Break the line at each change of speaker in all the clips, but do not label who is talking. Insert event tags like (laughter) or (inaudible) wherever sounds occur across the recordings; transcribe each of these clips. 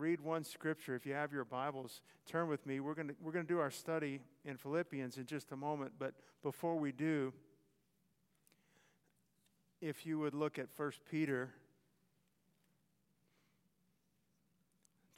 read one scripture. If you have your Bibles, turn with me. We're going to, we're going to do our study in Philippians in just a moment. But before we do, if you would look at 1 Peter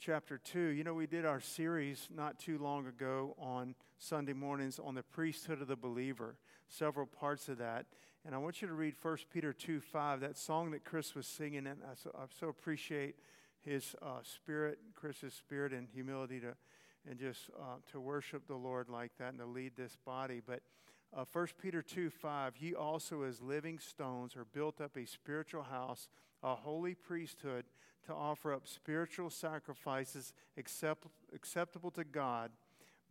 chapter 2. You know, we did our series not too long ago on Sunday mornings on the priesthood of the believer, several parts of that. And I want you to read 1 Peter 2 5, that song that Chris was singing, and I so, I so appreciate his uh, spirit, Chris's spirit and humility to, and just uh, to worship the Lord like that and to lead this body. But uh, 1 Peter 2 5, ye also as living stones are built up a spiritual house, a holy priesthood, to offer up spiritual sacrifices accept, acceptable to God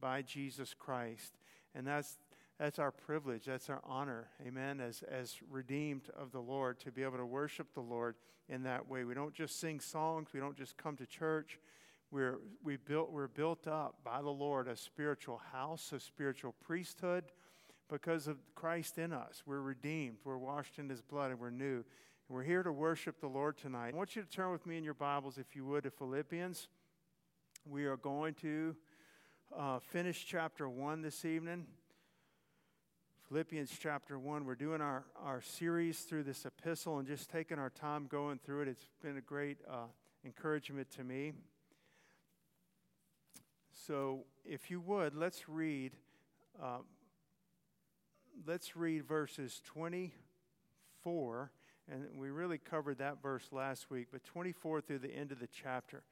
by Jesus Christ. And that's that's our privilege, that's our honor, amen, as, as redeemed of the Lord, to be able to worship the Lord in that way. We don't just sing songs, we don't just come to church. We're, we built, we're built up by the Lord a spiritual house, a spiritual priesthood because of Christ in us. We're redeemed, we're washed in his blood, and we're new. And we're here to worship the Lord tonight. I want you to turn with me in your Bibles, if you would, to Philippians. We are going to uh, finish chapter 1 this evening. Philippians chapter 1. We're doing our, our series through this epistle and just taking our time going through it. It's been a great uh, encouragement to me. So, if you would, let's read. Uh, let's read verses 24, and we really covered that verse last week, but 24 through the end of the chapter.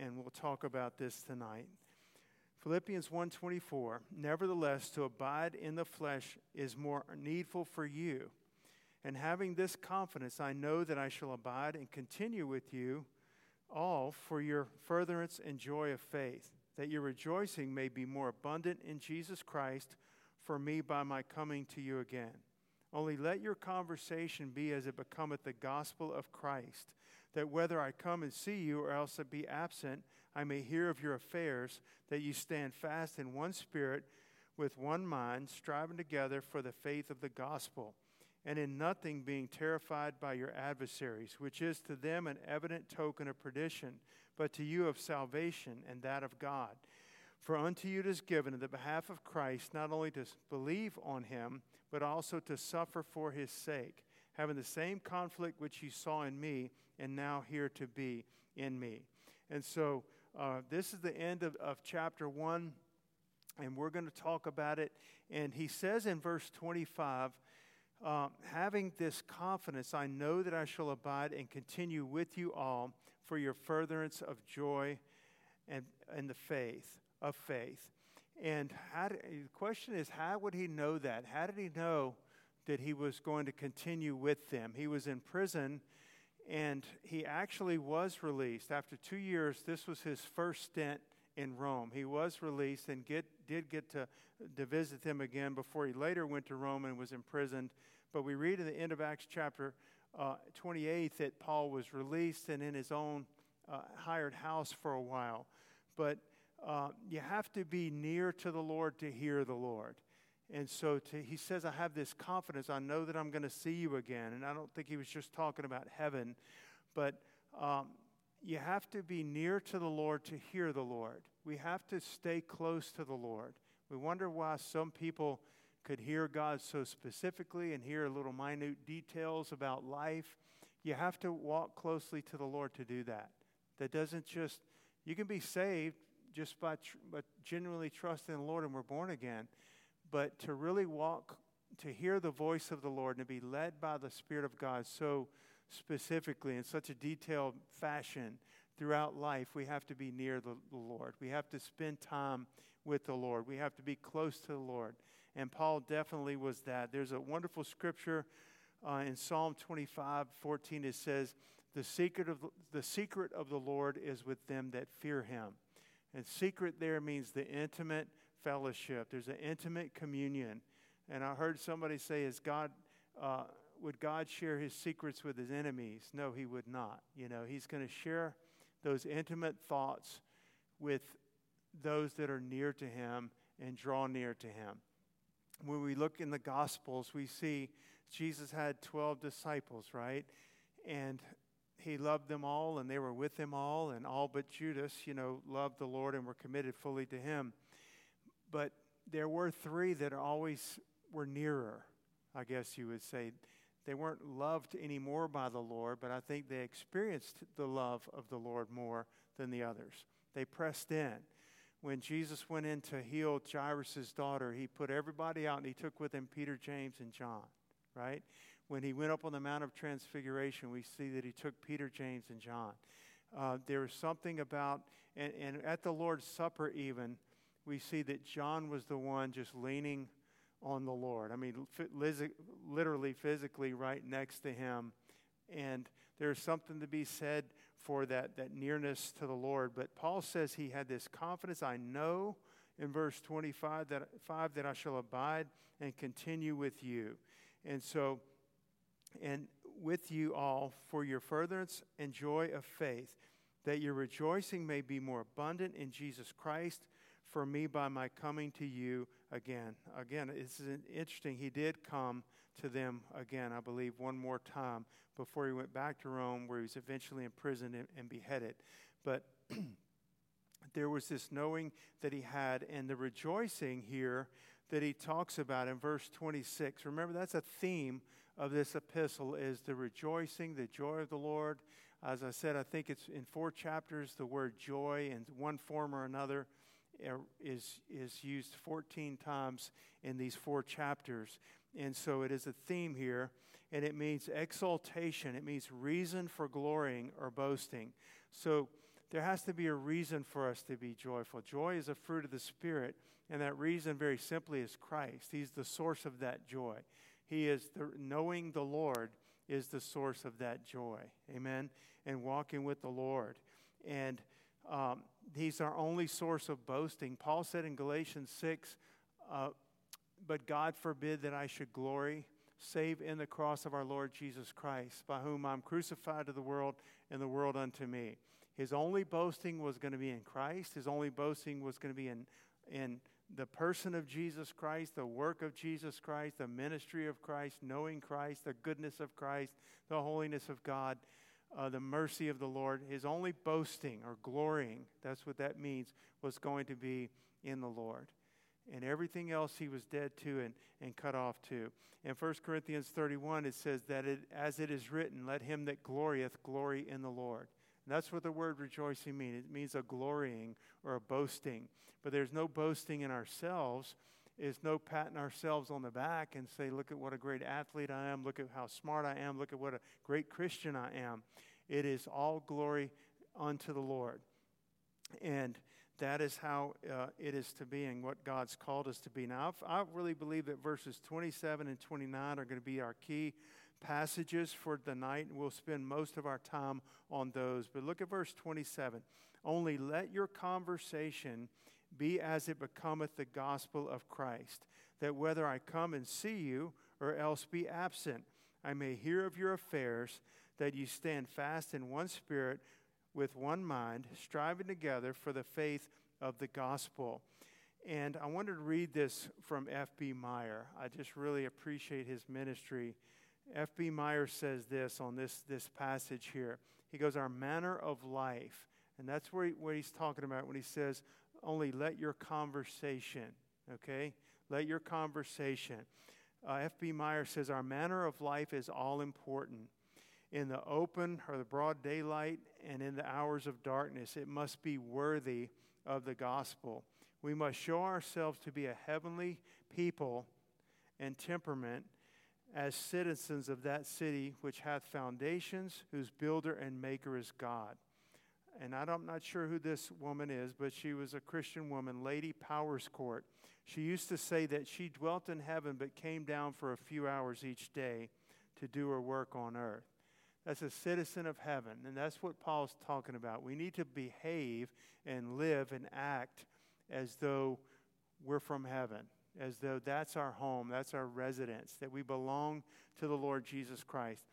And we'll talk about this tonight. Philippians 1:24 Nevertheless to abide in the flesh is more needful for you and having this confidence I know that I shall abide and continue with you all for your furtherance and joy of faith that your rejoicing may be more abundant in Jesus Christ for me by my coming to you again only let your conversation be as it becometh the gospel of Christ that whether I come and see you or else I be absent I may hear of your affairs, that you stand fast in one spirit, with one mind, striving together for the faith of the gospel, and in nothing being terrified by your adversaries, which is to them an evident token of perdition, but to you of salvation and that of God. For unto you it is given in the behalf of Christ not only to believe on him, but also to suffer for his sake, having the same conflict which you saw in me and now hear to be in me. And so uh, this is the end of, of chapter 1, and we're going to talk about it. And he says in verse 25, uh, having this confidence, I know that I shall abide and continue with you all for your furtherance of joy and, and the faith of faith. And how the question is, how would he know that? How did he know that he was going to continue with them? He was in prison and he actually was released. After two years, this was his first stint in Rome. He was released and get, did get to, to visit them again before he later went to Rome and was imprisoned. But we read in the end of Acts chapter uh, 28 that Paul was released and in his own uh, hired house for a while. But uh, you have to be near to the Lord to hear the Lord. And so to, he says, I have this confidence. I know that I'm going to see you again. And I don't think he was just talking about heaven, but um, you have to be near to the Lord to hear the Lord. We have to stay close to the Lord. We wonder why some people could hear God so specifically and hear little minute details about life. You have to walk closely to the Lord to do that. That doesn't just, you can be saved just by, tr- by genuinely trusting the Lord and we're born again but to really walk, to hear the voice of the Lord and to be led by the Spirit of God so specifically in such a detailed fashion throughout life, we have to be near the, the Lord. We have to spend time with the Lord. We have to be close to the Lord. And Paul definitely was that. There's a wonderful scripture uh, in Psalm 25 14. It says, the secret, of, the secret of the Lord is with them that fear him. And secret there means the intimate, fellowship, there's an intimate communion. And I heard somebody say, "Is God uh, would God share His secrets with His enemies?" No, He would not. You know, He's going to share those intimate thoughts with those that are near to Him and draw near to Him. When we look in the Gospels, we see Jesus had twelve disciples, right? And he loved them all, and they were with him all, and all but Judas, you know, loved the Lord and were committed fully to him. But there were three that always were nearer, I guess you would say. They weren't loved anymore by the Lord, but I think they experienced the love of the Lord more than the others. They pressed in. When Jesus went in to heal Jairus' daughter, he put everybody out and he took with him Peter, James, and John, right? When he went up on the Mount of Transfiguration, we see that he took Peter, James, and John. Uh, there was something about, and, and at the Lord's Supper, even, we see that John was the one just leaning on the Lord. I mean, literally, physically, right next to him. And there's something to be said for that, that nearness to the Lord. But Paul says he had this confidence I know in verse 25 that, five, that I shall abide and continue with you. And so, and with you all for your furtherance and joy of faith, that your rejoicing may be more abundant in Jesus Christ for me by my coming to you again. Again, it's interesting. He did come to them again, I believe, one more time before he went back to Rome, where he was eventually imprisoned and, and beheaded. But (clears throat) there was this knowing that he had and the rejoicing here that he talks about in verse 26. Remember, that's a theme of this epistle is the rejoicing, the joy of the Lord. As I said, I think it's in four chapters, the word joy in one form or another. Er, is, is used 14 times in these four chapters. And so it is a theme here, and it means exaltation. It means reason for glorying or boasting. So there has to be a reason for us to be joyful. Joy is a fruit of the Spirit, and that reason, very simply, is Christ. He's the source of that joy. He is the, knowing the Lord is the source of that joy. Amen. And walking with the Lord. And um, he's our only source of boasting. Paul said in Galatians 6, uh, But God forbid that I should glory, save in the cross of our Lord Jesus Christ, by whom I'm crucified to the world and the world unto me. His only boasting was going to be in Christ, his only boasting was going to be in, in the person of Jesus Christ, the work of Jesus Christ, the ministry of Christ, knowing Christ, the goodness of Christ, the holiness of God uh, the mercy of the Lord, his only boasting or glorying, that's what that means, was going to be in the Lord. And everything else he was dead to and, and cut off to. In 1 Corinthians 31, it says that it, as it is written, let him that glorieth glory in the Lord. And that's what the word rejoicing means. It means a glorying or a boasting. But there's no boasting in ourselves, is no patting ourselves on the back and say, look at what a great athlete I am, look at how smart I am, look at what a great Christian I am. It is all glory unto the Lord. And that is how uh, it is to be and what God's called us to be. Now, I really believe that verses 27 and 29 are going to be our key passages for the night, and we'll spend most of our time on those. But look at verse 27. Only let your conversation be as it becometh the gospel of Christ, that whether I come and see you or else be absent, I may hear of your affairs, that you stand fast in one spirit, with one mind, striving together for the faith of the gospel. And I wanted to read this from F.B. Meyer. I just really appreciate his ministry. F.B. Meyer says this on this, this passage here. He goes, Our manner of life. And that's he, what he's talking about when he says, only let your conversation, okay? Let your conversation. Uh, F.B. Meyer says, Our manner of life is all important. In the open or the broad daylight and in the hours of darkness, it must be worthy of the gospel. We must show ourselves to be a heavenly people and temperament as citizens of that city which hath foundations, whose builder and maker is God and I'm not sure who this woman is, but she was a Christian woman, Lady Powerscourt. She used to say that she dwelt in heaven but came down for a few hours each day to do her work on earth. That's a citizen of heaven, and that's what Paul's talking about. We need to behave and live and act as though we're from heaven, as though that's our home, that's our residence, that we belong to the Lord Jesus Christ.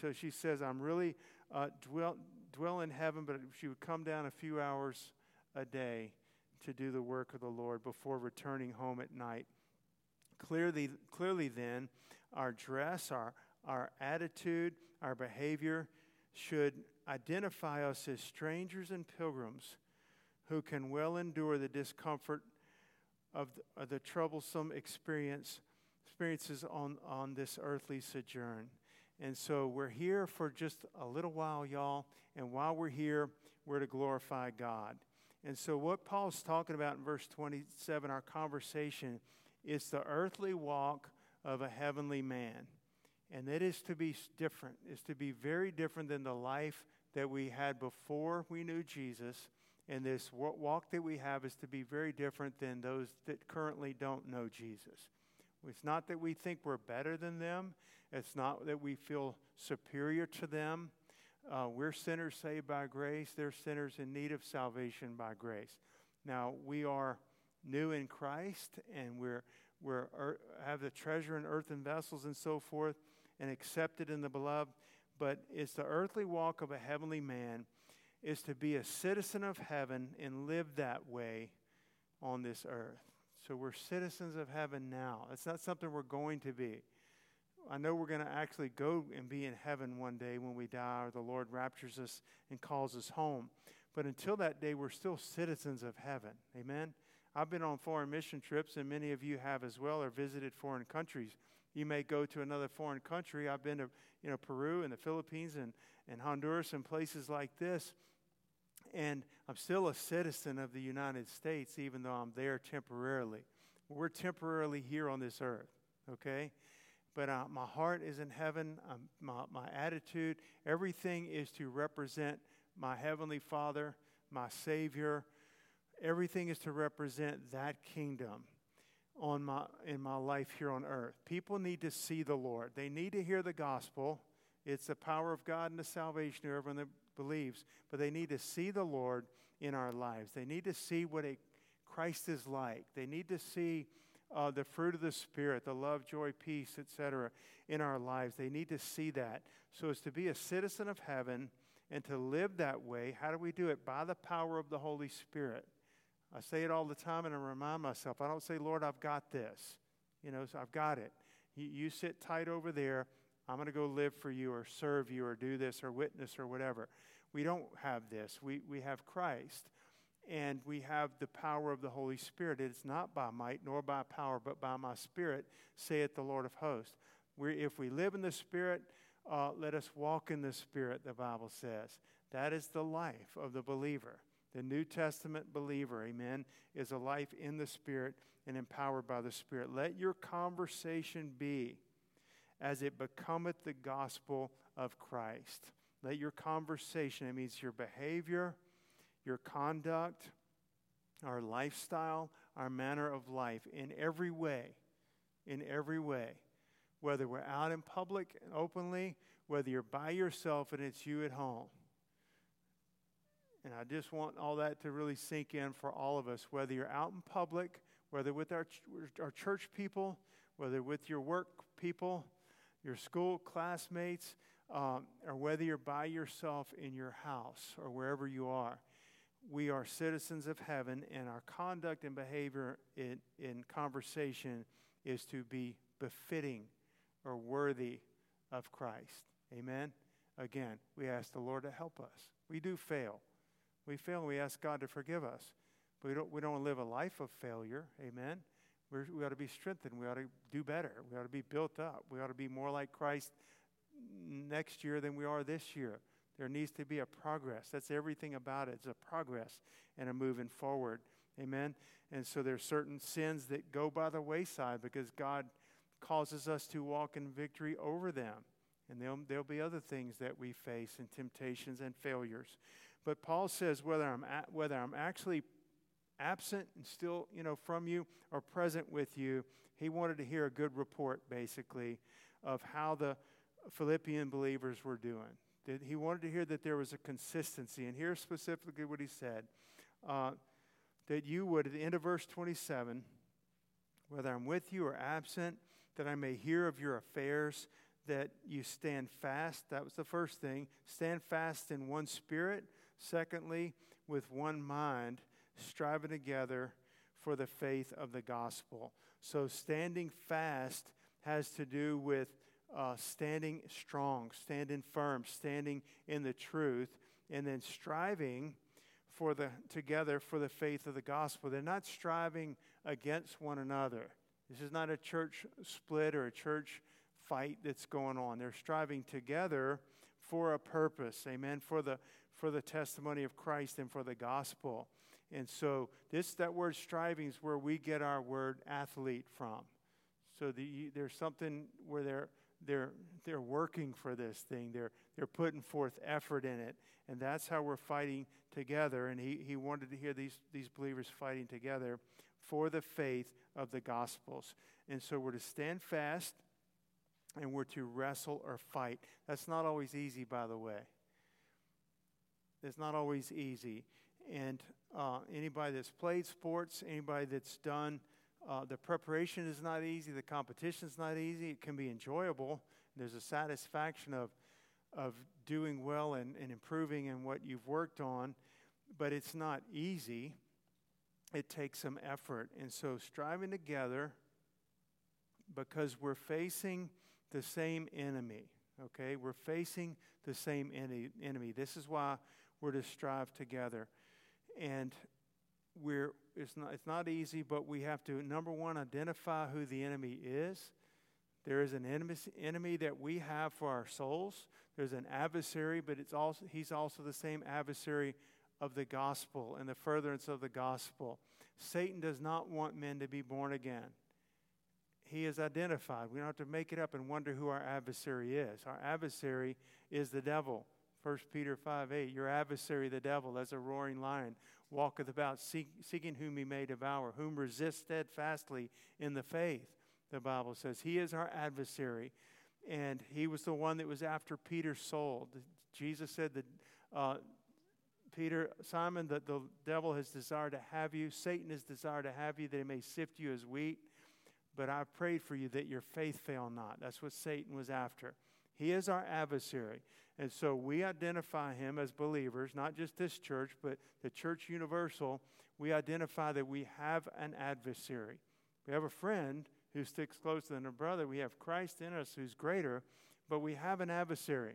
So she says, I'm really uh, dwelt, dwell in heaven, but she would come down a few hours a day to do the work of the Lord before returning home at night. Clearly, clearly then, our dress, our, our attitude, our behavior should identify us as strangers and pilgrims who can well endure the discomfort of the, of the troublesome experience, experiences on, on this earthly sojourn. And so we're here for just a little while, y'all. And while we're here, we're to glorify God. And so, what Paul's talking about in verse 27, our conversation, is the earthly walk of a heavenly man. And that is to be different, is to be very different than the life that we had before we knew Jesus. And this walk that we have is to be very different than those that currently don't know Jesus. It's not that we think we're better than them, it's not that we feel superior to them. Uh, we're sinners saved by grace. They're sinners in need of salvation by grace. Now, we are new in Christ and we're, we're er, have the treasure in earthen vessels and so forth and accepted in the beloved. But it's the earthly walk of a heavenly man is to be a citizen of heaven and live that way on this earth. So we're citizens of heaven now. It's not something we're going to be. I know we're going to actually go and be in heaven one day when we die, or the Lord raptures us and calls us home. But until that day, we're still citizens of heaven. Amen. I've been on foreign mission trips, and many of you have as well, or visited foreign countries. You may go to another foreign country. I've been to you know Peru and the Philippines and, and Honduras and places like this. And I'm still a citizen of the United States, even though I'm there temporarily. We're temporarily here on this earth, okay? but uh, my heart is in heaven. Um, my, my attitude, everything is to represent my Heavenly Father, my Savior. Everything is to represent that kingdom on my, in my life here on earth. People need to see the Lord, they need to hear the gospel. It's the power of God and the salvation of everyone that believes, but they need to see the Lord in our lives. They need to see what a Christ is like. They need to see uh, the fruit of the Spirit, the love, joy, peace, etc., in our lives. They need to see that. So as to be a citizen of heaven and to live that way, how do we do it? By the power of the Holy Spirit. I say it all the time and I remind myself. I don't say, Lord, I've got this. You know, so I've got it. You, you sit tight over there. I'm going to go live for you or serve you or do this or witness or whatever. We don't have this. We, we have Christ and we have the power of the Holy Spirit. It is not by might nor by power, but by my Spirit, saith the Lord of hosts. We're, if we live in the Spirit, uh, let us walk in the Spirit, the Bible says. That is the life of the believer. The New Testament believer, amen, is a life in the Spirit and empowered by the Spirit. Let your conversation be as it becometh the gospel of Christ. Let your conversation, it means your behavior, your conduct, our lifestyle, our manner of life in every way, in every way, whether we're out in public and openly, whether you're by yourself and it's you at home. And I just want all that to really sink in for all of us, whether you're out in public, whether with our, ch- our church people, whether with your work people, your school classmates, um, or whether you're by yourself in your house or wherever you are we are citizens of heaven, and our conduct and behavior in, in conversation is to be befitting or worthy of Christ. Amen? Again, we ask the Lord to help us. We do fail. We fail, and we ask God to forgive us. But we don't, we don't live a life of failure. Amen? We're, we ought to be strengthened. We ought to do better. We ought to be built up. We ought to be more like Christ next year than we are this year. There needs to be a progress. That's everything about it. It's a progress and a moving forward. Amen. And so there are certain sins that go by the wayside because God causes us to walk in victory over them. And there'll, there'll be other things that we face and temptations and failures. But Paul says whether I'm, at, whether I'm actually absent and still, you know, from you or present with you, he wanted to hear a good report, basically, of how the Philippian believers were doing that he wanted to hear that there was a consistency. And here's specifically what he said uh, that you would, at the end of verse 27, whether I'm with you or absent, that I may hear of your affairs, that you stand fast. That was the first thing. Stand fast in one spirit. Secondly, with one mind, striving together for the faith of the gospel. So standing fast has to do with uh, standing strong, standing firm, standing in the truth, and then striving for the together for the faith of the gospel. They're not striving against one another. This is not a church split or a church fight that's going on. They're striving together for a purpose. Amen. For the for the testimony of Christ and for the gospel. And so this that word striving is where we get our word athlete from. So the, there's something where they're they're they're working for this thing. They're they're putting forth effort in it. And that's how we're fighting together. And he, he wanted to hear these, these believers fighting together for the faith of the gospels. And so we're to stand fast and we're to wrestle or fight. That's not always easy, by the way. It's not always easy. And uh, anybody that's played sports, anybody that's done uh, the preparation is not easy. The competition is not easy. It can be enjoyable. There's a satisfaction of, of doing well and, and improving in what you've worked on, but it's not easy. It takes some effort. And so, striving together because we're facing the same enemy, okay? We're facing the same enemy. This is why we're to strive together. And we're it's not it's not easy, but we have to number one identify who the enemy is. There is an enemy, enemy that we have for our souls. There's an adversary, but it's also he's also the same adversary of the gospel and the furtherance of the gospel. Satan does not want men to be born again. He is identified. We don't have to make it up and wonder who our adversary is. Our adversary is the devil. 1 Peter 5 8, your adversary, the devil, as a roaring lion, walketh about seek, seeking whom he may devour, whom resist steadfastly in the faith, the Bible says. He is our adversary, and he was the one that was after Peter's soul. Jesus said that uh, Peter, Simon, that the devil has desired to have you, Satan has desired to have you, that he may sift you as wheat. But I prayed for you that your faith fail not. That's what Satan was after. He is our adversary. And so we identify him as believers, not just this church, but the church universal. We identify that we have an adversary. We have a friend who sticks closer than a brother. We have Christ in us who's greater, but we have an adversary.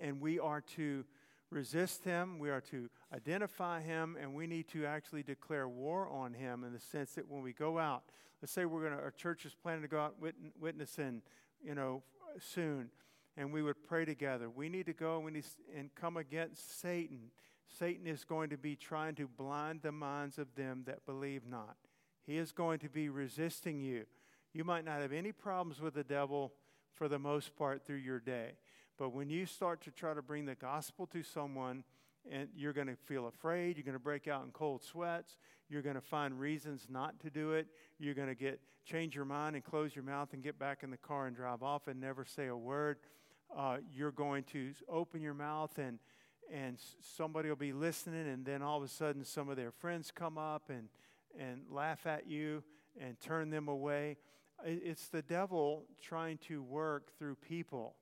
And we are to resist him, we are to identify him, and we need to actually declare war on him in the sense that when we go out, let's say we're going to, our church is planning to go out witnessing, you know, soon and we would pray together. We need to go we need and come against Satan. Satan is going to be trying to blind the minds of them that believe not. He is going to be resisting you. You might not have any problems with the devil for the most part through your day, but when you start to try to bring the gospel to someone, and you're going to feel afraid. You're going to break out in cold sweats. You're going to find reasons not to do it. You're going to get change your mind and close your mouth and get back in the car and drive off and never say a word uh, you're going to open your mouth and and somebody will be listening and then all of a sudden some of their friends come up and and laugh at you and turn them away it's the devil trying to work through people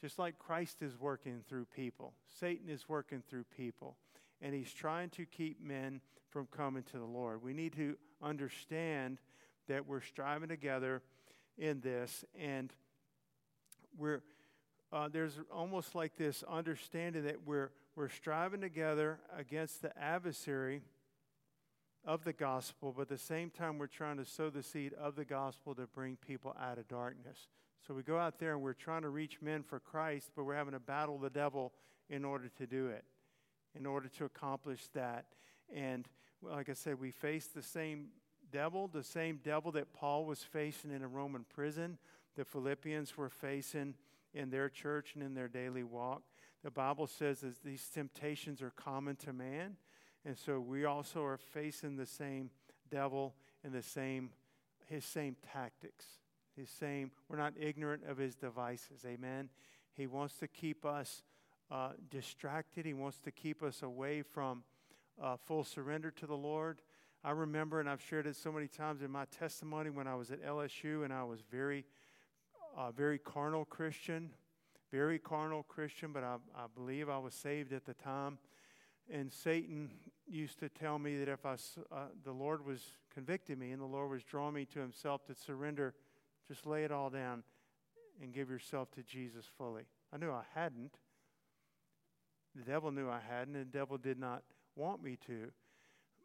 just like Christ is working through people Satan is working through people and he's trying to keep men from coming to the Lord we need to understand that we're striving together in this and we're uh, there's almost like this understanding that we're, we're striving together against the adversary of the gospel, but at the same time, we're trying to sow the seed of the gospel to bring people out of darkness. So we go out there and we're trying to reach men for Christ, but we're having to battle the devil in order to do it, in order to accomplish that. And like I said, we face the same devil, the same devil that Paul was facing in a Roman prison, the Philippians were facing in their church and in their daily walk. The Bible says that these temptations are common to man. And so we also are facing the same devil and the same his same tactics. His same we're not ignorant of his devices. Amen. He wants to keep us uh, distracted. He wants to keep us away from uh, full surrender to the Lord. I remember, and I've shared it so many times in my testimony when I was at LSU and I was very a very carnal Christian, very carnal Christian, but I, I believe I was saved at the time. And Satan used to tell me that if I, uh, the Lord was convicting me and the Lord was drawing me to Himself to surrender, just lay it all down and give yourself to Jesus fully. I knew I hadn't. The devil knew I hadn't, and the devil did not want me to.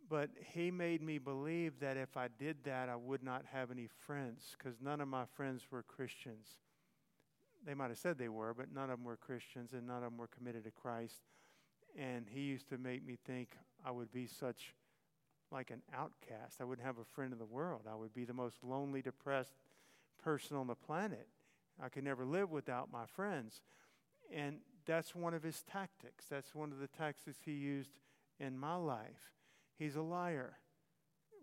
But he made me believe that if I did that, I would not have any friends because none of my friends were Christians. They might have said they were, but none of them were Christians and none of them were committed to Christ. And he used to make me think I would be such like an outcast. I wouldn't have a friend in the world. I would be the most lonely, depressed person on the planet. I could never live without my friends. And that's one of his tactics. That's one of the tactics he used in my life he's a liar.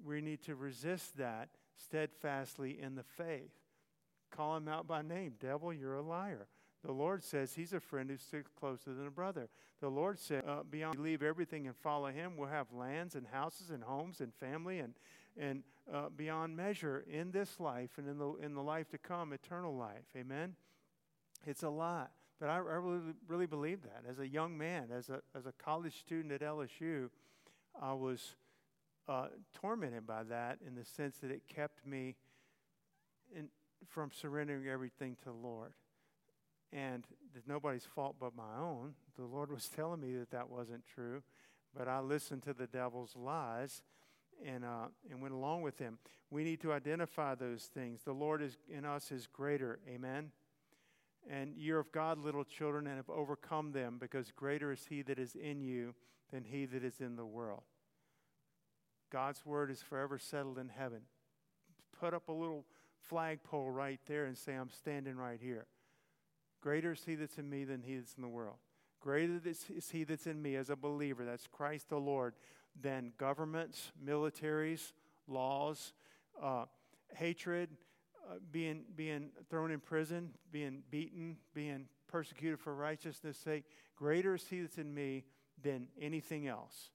We need to resist that steadfastly in the faith. Call him out by name. Devil, you're a liar. The Lord says he's a friend who sticks closer than a brother. The Lord said, uh, beyond leave everything and follow him, we'll have lands and houses and homes and family and, and uh, beyond measure in this life and in the, in the life to come, eternal life. Amen? It's a lot. But I, I really, really believe that. As a young man, as a, as a college student at LSU, I was uh, tormented by that in the sense that it kept me in, from surrendering everything to the Lord. And it's nobody's fault but my own. The Lord was (laughs) telling me that that wasn't true, but I listened to the devil's lies and, uh, and went along with him. We need to identify those things. The Lord is in us is greater. Amen and you're of God, little children, and have overcome them, because greater is he that is in you than he that is in the world. God's word is forever settled in heaven. Put up a little flagpole right there and say, I'm standing right here. Greater is he that's in me than he that's in the world. Greater is he that's in me as a believer, that's Christ the Lord, than governments, militaries, laws, uh, hatred, uh, being, being thrown in prison, being beaten, being persecuted for righteousness' sake, greater is he that's in me than anything else,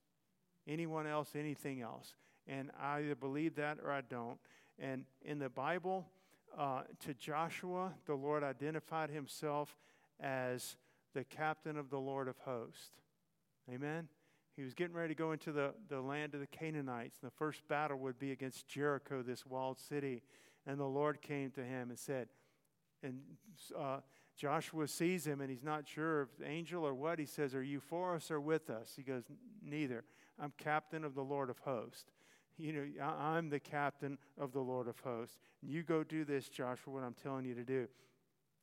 anyone else, anything else. And I either believe that or I don't. And in the Bible, uh, to Joshua, the Lord identified himself as the captain of the Lord of hosts. Amen? He was getting ready to go into the, the land of the Canaanites. And the first battle would be against Jericho, this walled city. And the Lord came to him and said, and uh, Joshua sees him and he's not sure if angel or what. He says, Are you for us or with us? He goes, Neither. I'm captain of the Lord of hosts. You know, I'm the captain of the Lord of hosts. And you go do this, Joshua, what I'm telling you to do.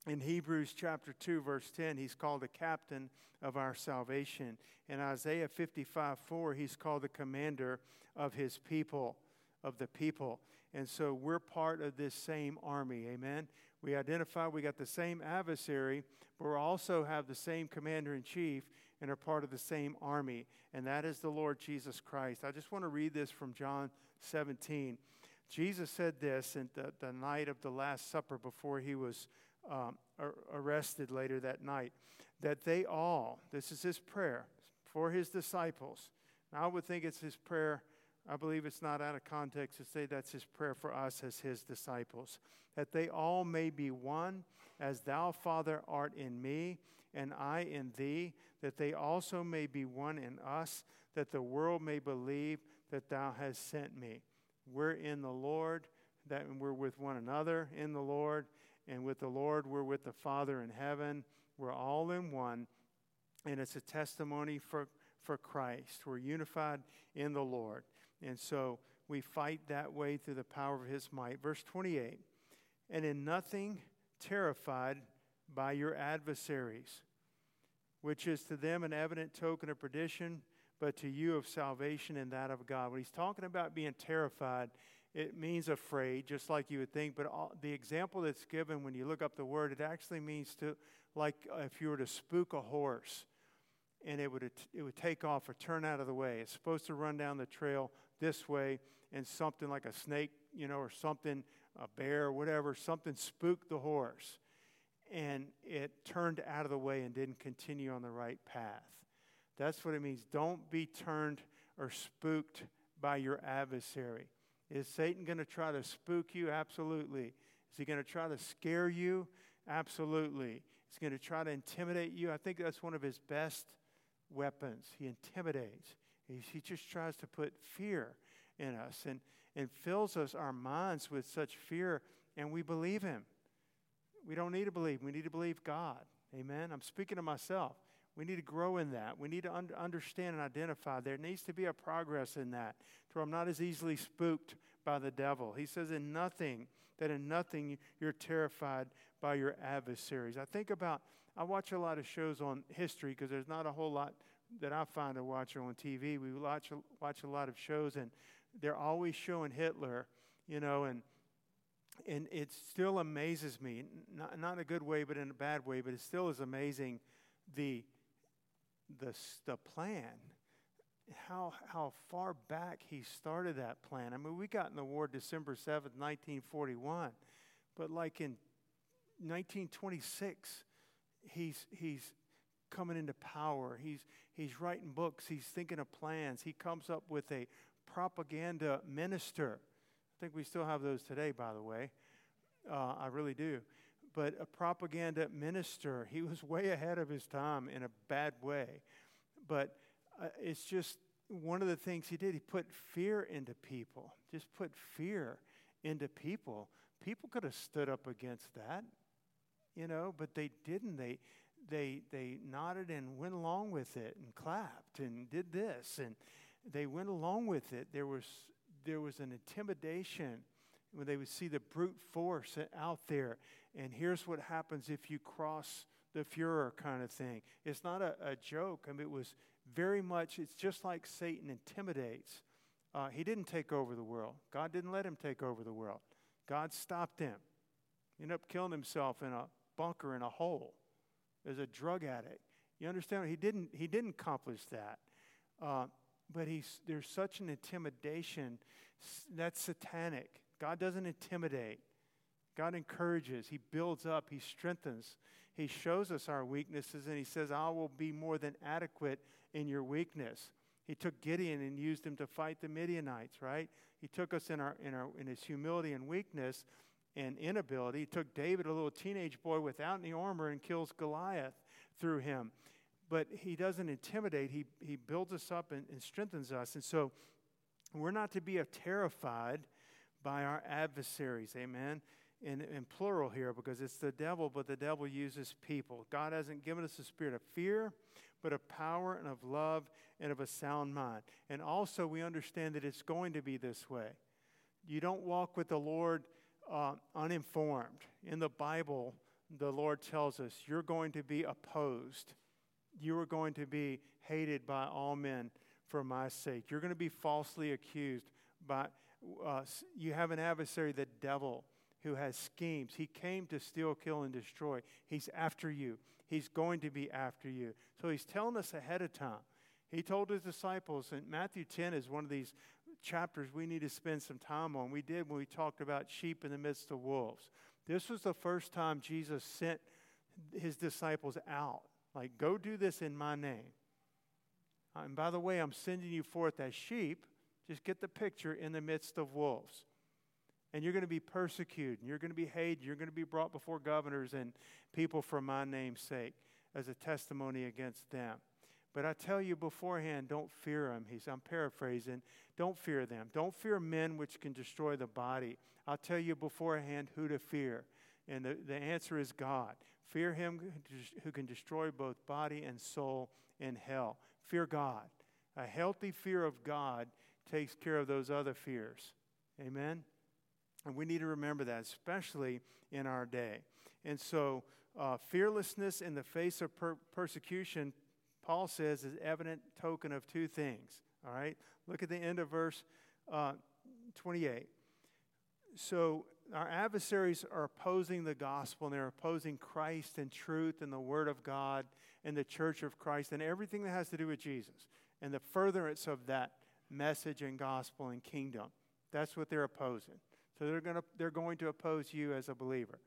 In Hebrews chapter 2, verse 10, he's called the captain of our salvation. In Isaiah 55 4, he's called the commander of his people, of the people. And so we're part of this same army. Amen. We identify we got the same adversary, but we also have the same commander in chief and are part of the same army. And that is the Lord Jesus Christ. I just want to read this from John 17. Jesus said this in the, the night of the Last Supper before he was um, ar- arrested later that night that they all, this is his prayer for his disciples. And I would think it's his prayer I believe it's not out of context to say that's his prayer for us as his disciples, that they all may be one, as thou, Father, art in me, and I in thee, that they also may be one in us, that the world may believe that thou hast sent me. We're in the Lord, that we're with one another in the Lord, and with the Lord, we're with the Father in heaven. We're all in one, and it's a testimony for, for Christ. We're unified in the Lord. And so we fight that way through the power of his might. Verse 28 And in nothing terrified by your adversaries, which is to them an evident token of perdition, but to you of salvation and that of God. When he's talking about being terrified, it means afraid, just like you would think. But all, the example that's given when you look up the word, it actually means to, like uh, if you were to spook a horse and it would, it would take off or turn out of the way. It's supposed to run down the trail this way, and something like a snake, you know, or something, a bear, or whatever, something spooked the horse, and it turned out of the way and didn't continue on the right path. That's what it means. Don't be turned or spooked by your adversary. Is Satan going to try to spook you? Absolutely. Is he going to try to scare you? Absolutely. He's going to try to intimidate you. I think that's one of his best weapons. He intimidates. He just tries to put fear in us and, and fills us, our minds, with such fear, and we believe him. We don't need to believe, we need to believe God. Amen. I'm speaking to myself. We need to grow in that. We need to un- understand and identify. There needs to be a progress in that to where I'm not as easily spooked by the devil. He says, in nothing, that in nothing you're terrified by your adversaries. I think about, I watch a lot of shows on history because there's not a whole lot that I find to watch on TV. We watch watch a lot of shows, and they're always showing Hitler, you know, and and it still amazes me, not not in a good way, but in a bad way. But it still is amazing the the the plan, how how far back he started that plan. I mean, we got in the war December seventh, nineteen forty one, but like in 1926, he's he's coming into power. He's, he's writing books. He's thinking of plans. He comes up with a propaganda minister. I think we still have those today, by the way. Uh, I really do. But a propaganda minister. (laughs) He was way ahead of his time in a bad way. But uh, it's just one of the things he did. He put fear into people, just put fear into people. People could have stood up against that, you know, but they didn't. They, they they nodded and went along with it and clapped and did this and they went along with it. There was there was an intimidation when they would see the brute force out there. And here's what happens if you cross the Fuhrer kind of thing. It's not a, a joke. I mean, it was very much. It's just like Satan intimidates. Uh, he didn't take over the world. God didn't let him take over the world. God stopped him. He ended up killing himself in a bunker in a hole as a drug addict. You understand? He didn't, he didn't accomplish that. Uh, but he's, there's such an intimidation that's satanic. God doesn't intimidate, God encourages, He builds up, He strengthens, He shows us our weaknesses, and He says, I will be more than adequate in your weakness. He took Gideon and used him to fight the Midianites, right? He took us in, our, in, our, in his humility and weakness and inability. He took David, a little teenage boy without any armor, and kills Goliath through him. But he doesn't intimidate, he, he builds us up and, and strengthens us. And so we're not to be terrified by our adversaries. Amen. In, in plural here because it's the devil, but the devil uses people. God hasn't given us a spirit of fear, but of power and of love and of a sound mind. And also, we understand that it's going to be this way. You don't walk with the Lord uh, uninformed. In the Bible, the Lord tells us you're going to be opposed. You are going to be hated by all men for my sake. You're going to be falsely accused by uh, you have an adversary, the devil, who has schemes. He came to steal, kill, and destroy. He's after you. He's going to be after you. So he's telling us ahead of time. He told his disciples, and Matthew 10 is one of these chapters we need to spend some time on. We did when we talked about sheep in the midst of wolves. This was the first time Jesus sent his disciples out. Like, go do this in my name. Uh, and by the way, I'm sending you forth as sheep. Just get the picture in the midst of wolves. And you're going to be persecuted, and you're going to be hated, you're going to be brought before governors and people for my name's sake as a testimony against them. But I tell you beforehand, don't fear them. He's, I'm paraphrasing. Don't fear them. Don't fear men which can destroy the body. I'll tell you beforehand who to fear. And the, the answer is God. Fear him who can destroy both body and soul in hell. Fear God. A healthy fear of God takes care of those other fears. Amen? And we need to remember that, especially in our day. And so, uh, fearlessness in the face of per- persecution Paul says is evident token of two things. All right? Look at the end of verse uh, 28. So our adversaries are opposing the gospel and they're opposing Christ and truth and the Word of God and the church of Christ and everything that has to do with Jesus and the furtherance of that message and gospel and kingdom. That's what they're opposing. So they're, gonna, they're going to oppose you as a believer.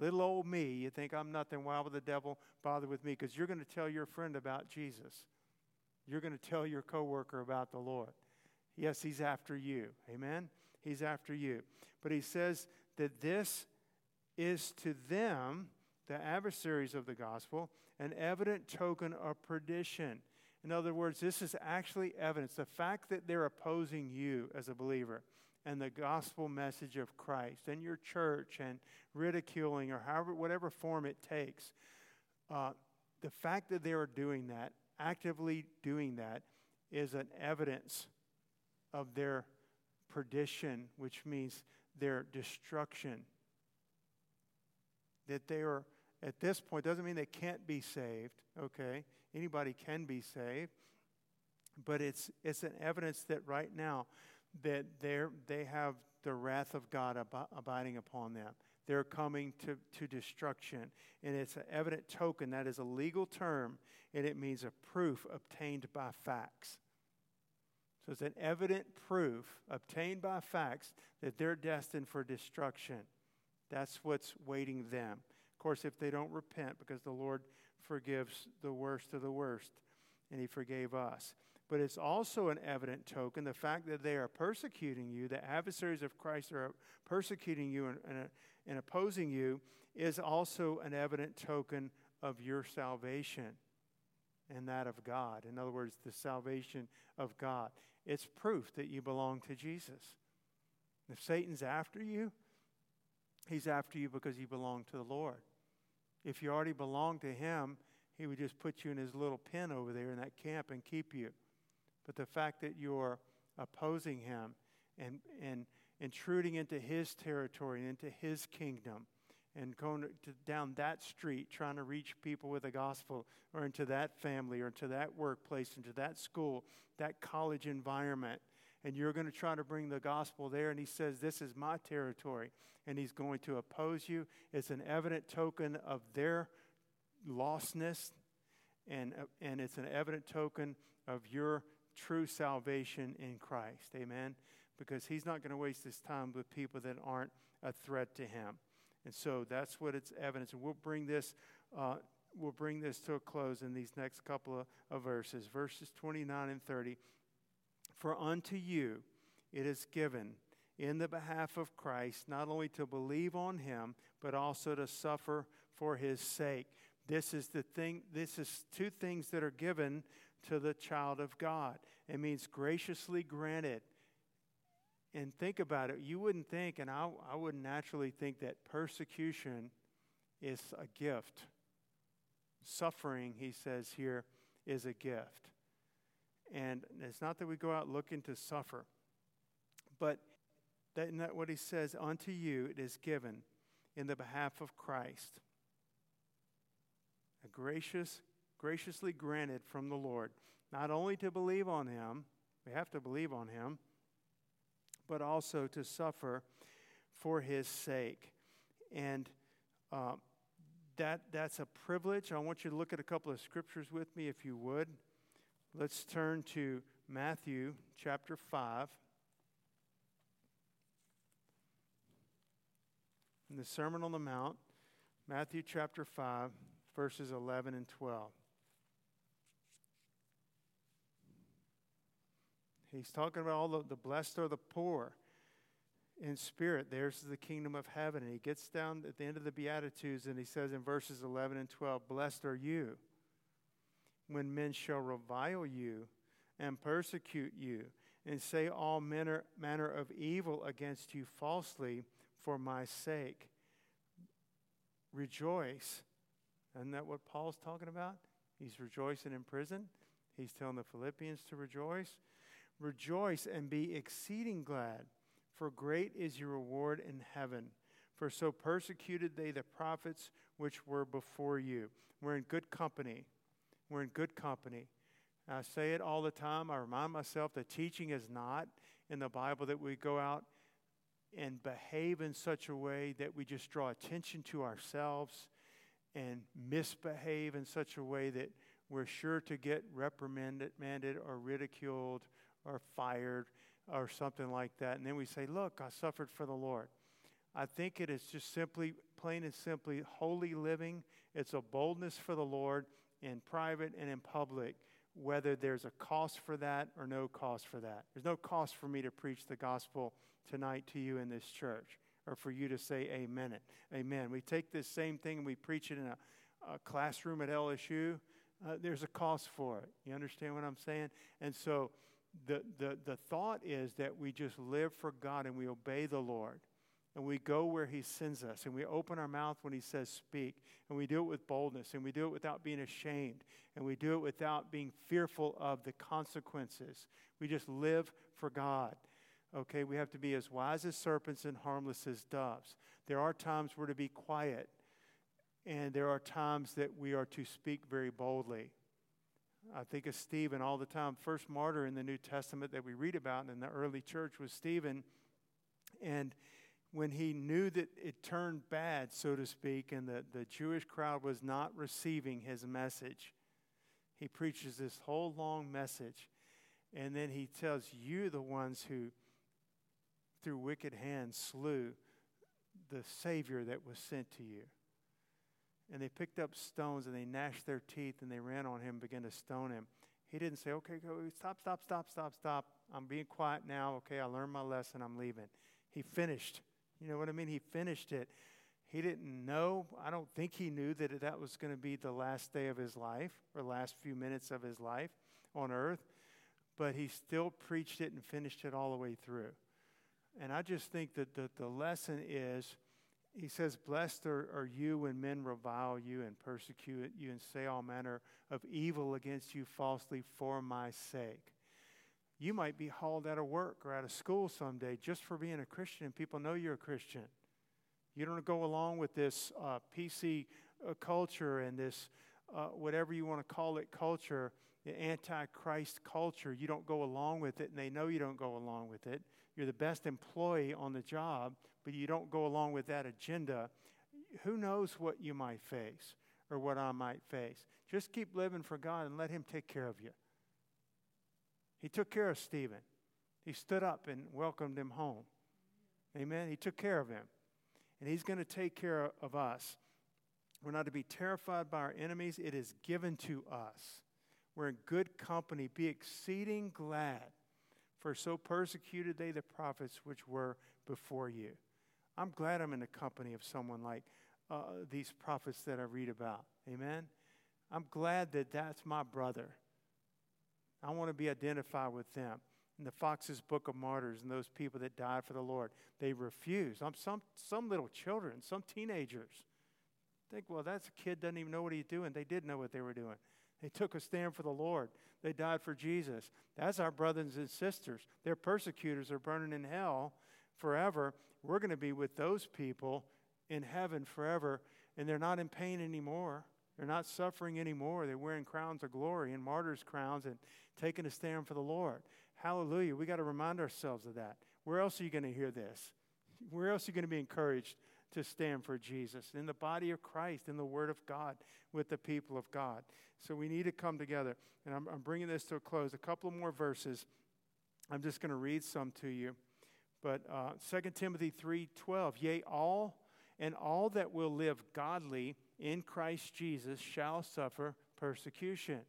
Little old me, you think I'm nothing. Why would the devil bother with me? Because you're going to tell your friend about Jesus. You're going to tell your coworker about the Lord. Yes, he's after you. Amen? He's after you. But he says that this is to them, the adversaries of the gospel, an evident token of perdition. In other words, this is actually evidence. The fact that they're opposing you as a believer and the gospel message of Christ and your church and ridiculing or however, whatever form it takes, uh, the fact that they are doing that, actively doing that, is an evidence of their perdition, which means their destruction. That they are, at this point, doesn't mean they can't be saved, okay? Anybody can be saved, but it's, it's an evidence that right now that they they have the wrath of God ab- abiding upon them. They're coming to, to destruction. And it's an evident token. That is a legal term, and it means a proof obtained by facts. So it's an evident proof obtained by facts that they're destined for destruction. That's what's waiting them. Of course, if they don't repent, because the Lord forgives the worst of the worst, and He forgave us but it's also an evident token the fact that they are persecuting you, the adversaries of Christ are persecuting you and, and, and opposing you, is also an evident token of your salvation and that of God. In other words, the salvation of God. It's proof that you belong to Jesus. If Satan's after you, he's after you because you belong to the Lord. If you already belong to him, he would just put you in his little pen over there in that camp and keep you. But the fact that you're opposing him and, and intruding into his territory and into his kingdom and going to, down that street trying to reach people with the gospel or into that family or into that workplace, into that school, that college environment. And you're going to try to bring the gospel there. And he says, This is my territory. And he's going to oppose you. It's an evident token of their lostness, and, and it's an evident token of your true salvation in Christ. Amen? Because he's not going to waste his time with people that aren't a threat to him. And so that's what it's evidence. And we'll bring this. Uh, we'll bring this to a close in these next couple of, of verses, verses 29 and 30. For unto you it is given in the behalf of Christ not only to believe on him, but also to suffer for his sake. This is the thing, this is two things that are given to the child of God. It means graciously granted. And think about it. You wouldn't think, and I, I wouldn't naturally think, that persecution is a gift. Suffering, he says here, is a gift. And it's not that we go out looking to suffer, but that, what he says, unto you it is given in the behalf of Christ. A gracious graciously granted from the Lord, not only to believe on him, we have to believe on him, but also to suffer for his sake. And uh, that, that's a privilege. I want you to look at a couple of scriptures with me, if you would. Let's turn to Matthew chapter 5. In the Sermon on the Mount, Matthew chapter 5, verses 11 and 12. He's talking about all the, the blessed are the poor in spirit. There's the kingdom of heaven. And he gets down at the end of the Beatitudes and he says in verses 11 and 12, Blessed are you when men shall revile you and persecute you and say all manner, manner of evil against you falsely for my sake. Rejoice. Isn't that what Paul's talking about? He's rejoicing in prison. He's telling the Philippians to rejoice. Rejoice and be exceeding glad, for great is your reward in heaven. For so persecuted they the prophets which were before you. We're in good company. We're in good company. I say it all the time. I remind myself that teaching is not in the Bible that we go out and behave in such a way that we just draw attention to ourselves and misbehave in such a way that we're sure to get reprimanded or ridiculed or fired or something like that. And then we say, Look, I suffered for the Lord. I think it is just simply, plain and simply, holy living. It's a boldness for the Lord in private and in public, whether there's a cost for that or no cost for that. There's no cost for me to preach the gospel tonight to you in this church or for you to say amen Amen. We take this same thing and we preach it in a, a classroom at LSU. Uh, there's a cost for it. You understand what I'm saying? And so the, the, the thought is that we just live for God and we obey the Lord and we go where He sends us and we open our mouth when He says speak and we do it with boldness and we do it without being ashamed and we do it without being fearful of the consequences. We just live for God. Okay, we have to be as wise as serpents and harmless as doves. There are times we're to be quiet, and there are times that we are to speak very boldly. I think of Stephen all the time. First martyr in the New Testament that we read about in the early church was Stephen. And when he knew that it turned bad, so to speak, and that the Jewish crowd was not receiving his message, he preaches this whole long message. And then he tells you, the ones who, through wicked hands, slew the Savior that was sent to you. And they picked up stones and they gnashed their teeth and they ran on him and began to stone him. He didn't say, okay, go, stop, stop, stop, stop, stop. I'm being quiet now. Okay, I learned my lesson. I'm leaving. He finished. You know what I mean? He finished it. He didn't know. I don't think he knew that that was going to be the last day of his life or last few minutes of his life on earth. But he still preached it and finished it all the way through. And I just think that the, the lesson is he says, Blessed are, are, you when men revile you and persecute you and say all manner of evil against you falsely for my sake. You might be hauled out of work or out of school someday just for being a Christian. and People know you're a Christian. You don't go along with this uh, PC uh, culture and this uh, whatever you want to call it culture anti Christ culture. You don't go along with it, and they know you don't go along with it. You're the best employee on the job, but you don't go along with that agenda. Who knows what you might face or what I might face? Just keep living for God and let Him take care of you. He took care of Stephen. He stood up and welcomed him home. Amen. He took care of him. And he's going to take care of us. We're not to be terrified by our enemies. It is given to us were in good company. Be exceeding glad, for so persecuted they the prophets which were before you. I'm glad I'm in the company of someone like uh, these prophets that I read about. Amen? I'm glad that that's my brother. I want to be identified with them. In the Foxe's Book of Martyrs and those people that died for the Lord, they refused. I'm some, some little children, some teenagers think, well, that's a kid doesn't even know what he's doing. They did know what they were doing. They took a stand for the Lord. They died for Jesus. That's our brothers and sisters. Their persecutors are burning in hell forever. We're going to be with those people in heaven forever, and they're not in pain anymore. They're not suffering anymore. They're wearing crowns of glory and martyrs' crowns and taking a stand for the Lord. Hallelujah. We got to remind ourselves of that. Where else are you going to hear this? Where else are you going to be encouraged to stand for Jesus in the body of Christ, in the Word of God, with the people of God. So we need to come together. And I'm, I'm bringing this to a close. A couple more verses. I'm just going to read some to you. But uh, 2 Timothy 3:12, yea, all and all that will live godly in Christ Jesus shall suffer persecution.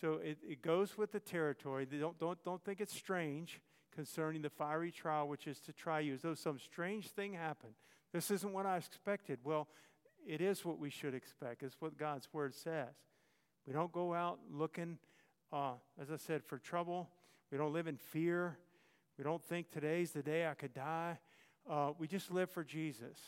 So it, it goes with the territory. Don't, don't, don't think it's strange concerning the fiery trial which is to try you, as though some strange thing happened. This isn't what I expected. Well, it is what we should expect, it's what God's word says. We don't go out looking, uh, as I said, for trouble. We don't live in fear. We don't think today's the day I could die. Uh, we just live for Jesus.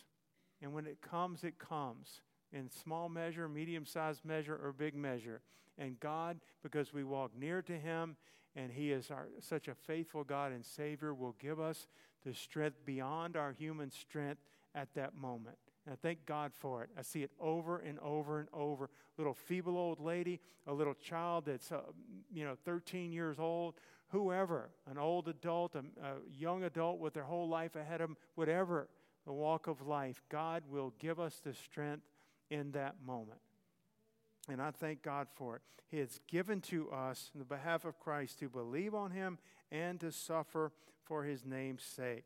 And when it comes, it comes in small measure, medium sized measure, or big measure. And God, because we walk near to Him and He is our, such a faithful God and Savior, will give us the strength beyond our human strength at that moment. And I thank God for it. I see it over and over and over. Little feeble old lady, a little child that's, uh, you know, 13 years old, whoever, an old adult, a, a young adult with their whole life ahead of them, whatever the walk of life, God will give us the strength in that moment. And I thank God for it. He has given to us, in the behalf of Christ, to believe on him and to suffer for his name's sake.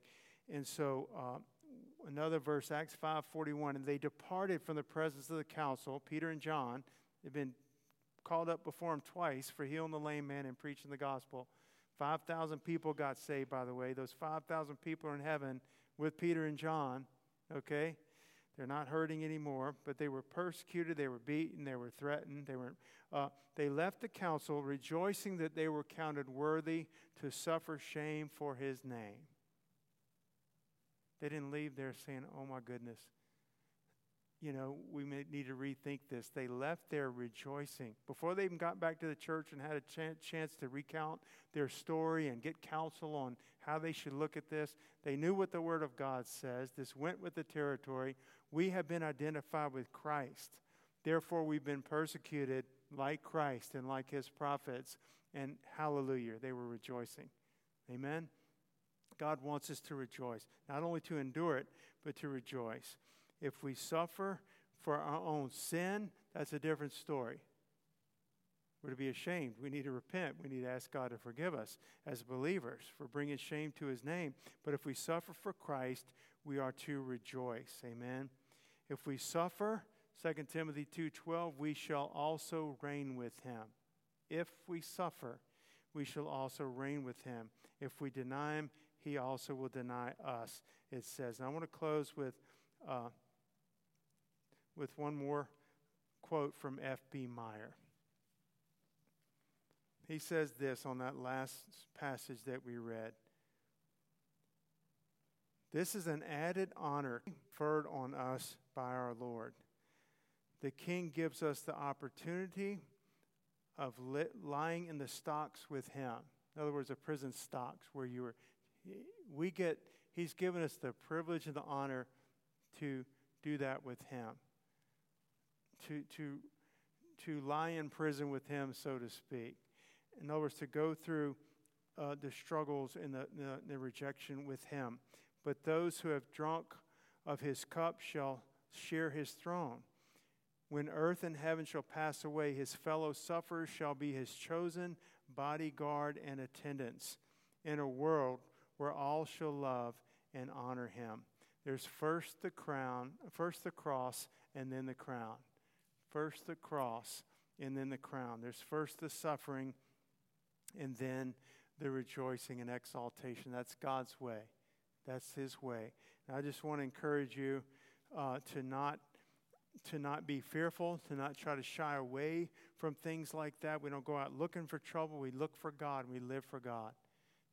And so, uh, another verse, Acts 5.41, and they departed from the presence of the council, Peter and John, had been called up before him twice for healing the lame man and preaching the gospel. 5,000 people got saved, by the way. Those 5,000 people are in heaven with Peter and John, okay? They're not hurting anymore, but they were persecuted, they were beaten, they were threatened. They, were, uh, they left the council rejoicing that they were counted worthy to suffer shame for his name. They didn't leave there saying, Oh my goodness, you know, we may need to rethink this. They left there rejoicing. Before they even got back to the church and had a ch- chance to recount their story and get counsel on how they should look at this, they knew what the Word of God says. This went with the territory. We have been identified with Christ. Therefore, we've been persecuted like Christ and like his prophets. And hallelujah, they were rejoicing. Amen? God wants us to rejoice, not only to endure it, but to rejoice. If we suffer for our own sin, that's a different story. We're to be ashamed. We need to repent. We need to ask God to forgive us as believers for bringing shame to his name. But if we suffer for Christ, we are to rejoice. Amen. If we suffer, 2 Timothy 2:12, we shall also reign with him. If we suffer, we shall also reign with him. If we deny him, he also will deny us. It says. And I want to close with uh, with one more quote from F.B. Meyer. He says this on that last passage that we read. This is an added honor conferred on us by our Lord. The King gives us the opportunity of lit, lying in the stocks with Him. In other words, the prison stocks where you were. We get. He's given us the privilege and the honor to do that with Him to, to, to lie in prison with him, so to speak. In other words, to go through uh, the struggles and the, the, the rejection with him. But those who have drunk of his cup shall share his throne. When earth and heaven shall pass away, his fellow sufferers shall be his chosen bodyguard and attendants in a world where all shall love and honor him. There's first the crown, first the cross, and then the crown. First the cross and then the crown. There's first the suffering and then the rejoicing and exaltation. That's God's way. That's His way. And I just want to encourage you uh, to not to not be fearful, to not try to shy away from things like that. We don't go out looking for trouble. We look for God. We live for God.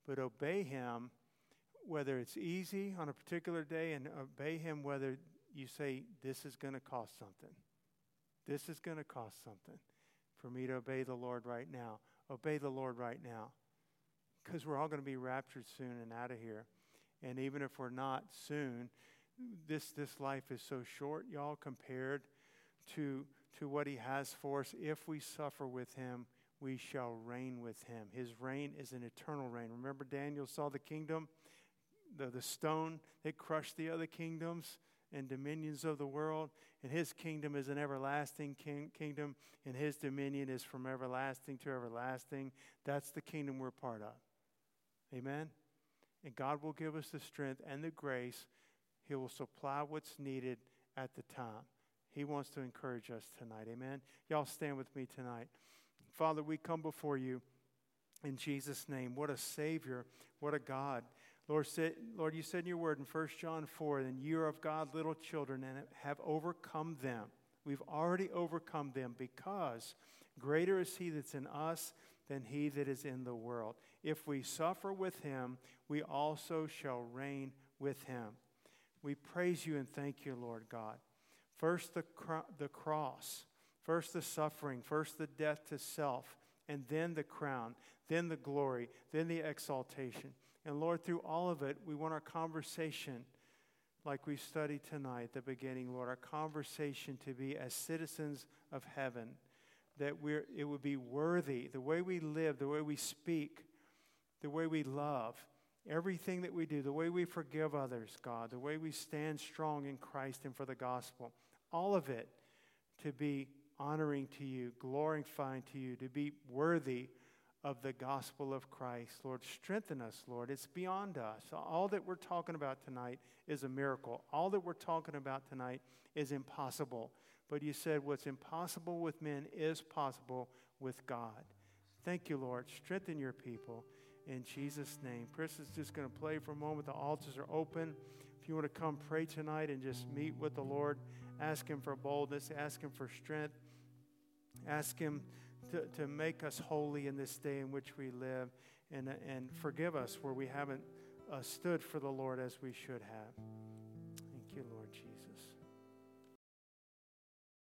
But obey Him, whether it's easy on a particular day, and obey Him whether you say, This is going to cost something. This is going to cost something for me to obey the Lord right now. Obey the Lord right now. Because we're all going to be raptured soon and out of here. And even if we're not soon, this, this life is so short, y'all, compared to, to what He has for us. If we suffer with Him, we shall reign with Him. His reign is an eternal reign. Remember, Daniel saw the kingdom, the, the stone that crushed the other kingdoms? and dominions of the world, and his kingdom is an everlasting king- kingdom, and his dominion is from everlasting to everlasting. That's the kingdom we're part of. Amen? And God will give us the strength and the grace. He will supply what's needed at the time. He wants to encourage us tonight. Amen? Y'all stand with me tonight. Father, we come before you in Jesus' name. What a Savior. What a God. Lord, said, Lord, you said in your word in 1 John 4, and you are of God little children and have overcome them. We've already overcome them because greater is he that's in us than he that is in the world. If we suffer with him, we also shall reign with him. We praise you and thank you, Lord God. First, the, cro- the cross, first, the suffering, first, the death to self, and then the crown, then the glory, then the exaltation. And Lord, through all of it, we want our conversation, like we studied tonight, the beginning, Lord, our conversation to be as citizens of heaven, that we're, it would be worthy, the way we live, the way we speak, the way we love, everything that we do, the way we forgive others, God, the way we stand strong in Christ and for the gospel, all of it to be honoring to you, glorifying to you, to be worthy of the gospel of Christ. Lord, strengthen us, Lord. It's beyond us. All that we're talking about tonight is a miracle. All that we're talking about tonight is impossible. But you said what's impossible with men is possible with God. Thank you, Lord. Strengthen your people in Jesus' name. Chris is just going to play for a moment. The altars are open. If you want to come pray tonight and just meet with the Lord, ask Him for boldness, ask Him for strength, ask Him to, to make us holy in this day in which we live and, and forgive us where we haven't uh, stood for the Lord as we should have.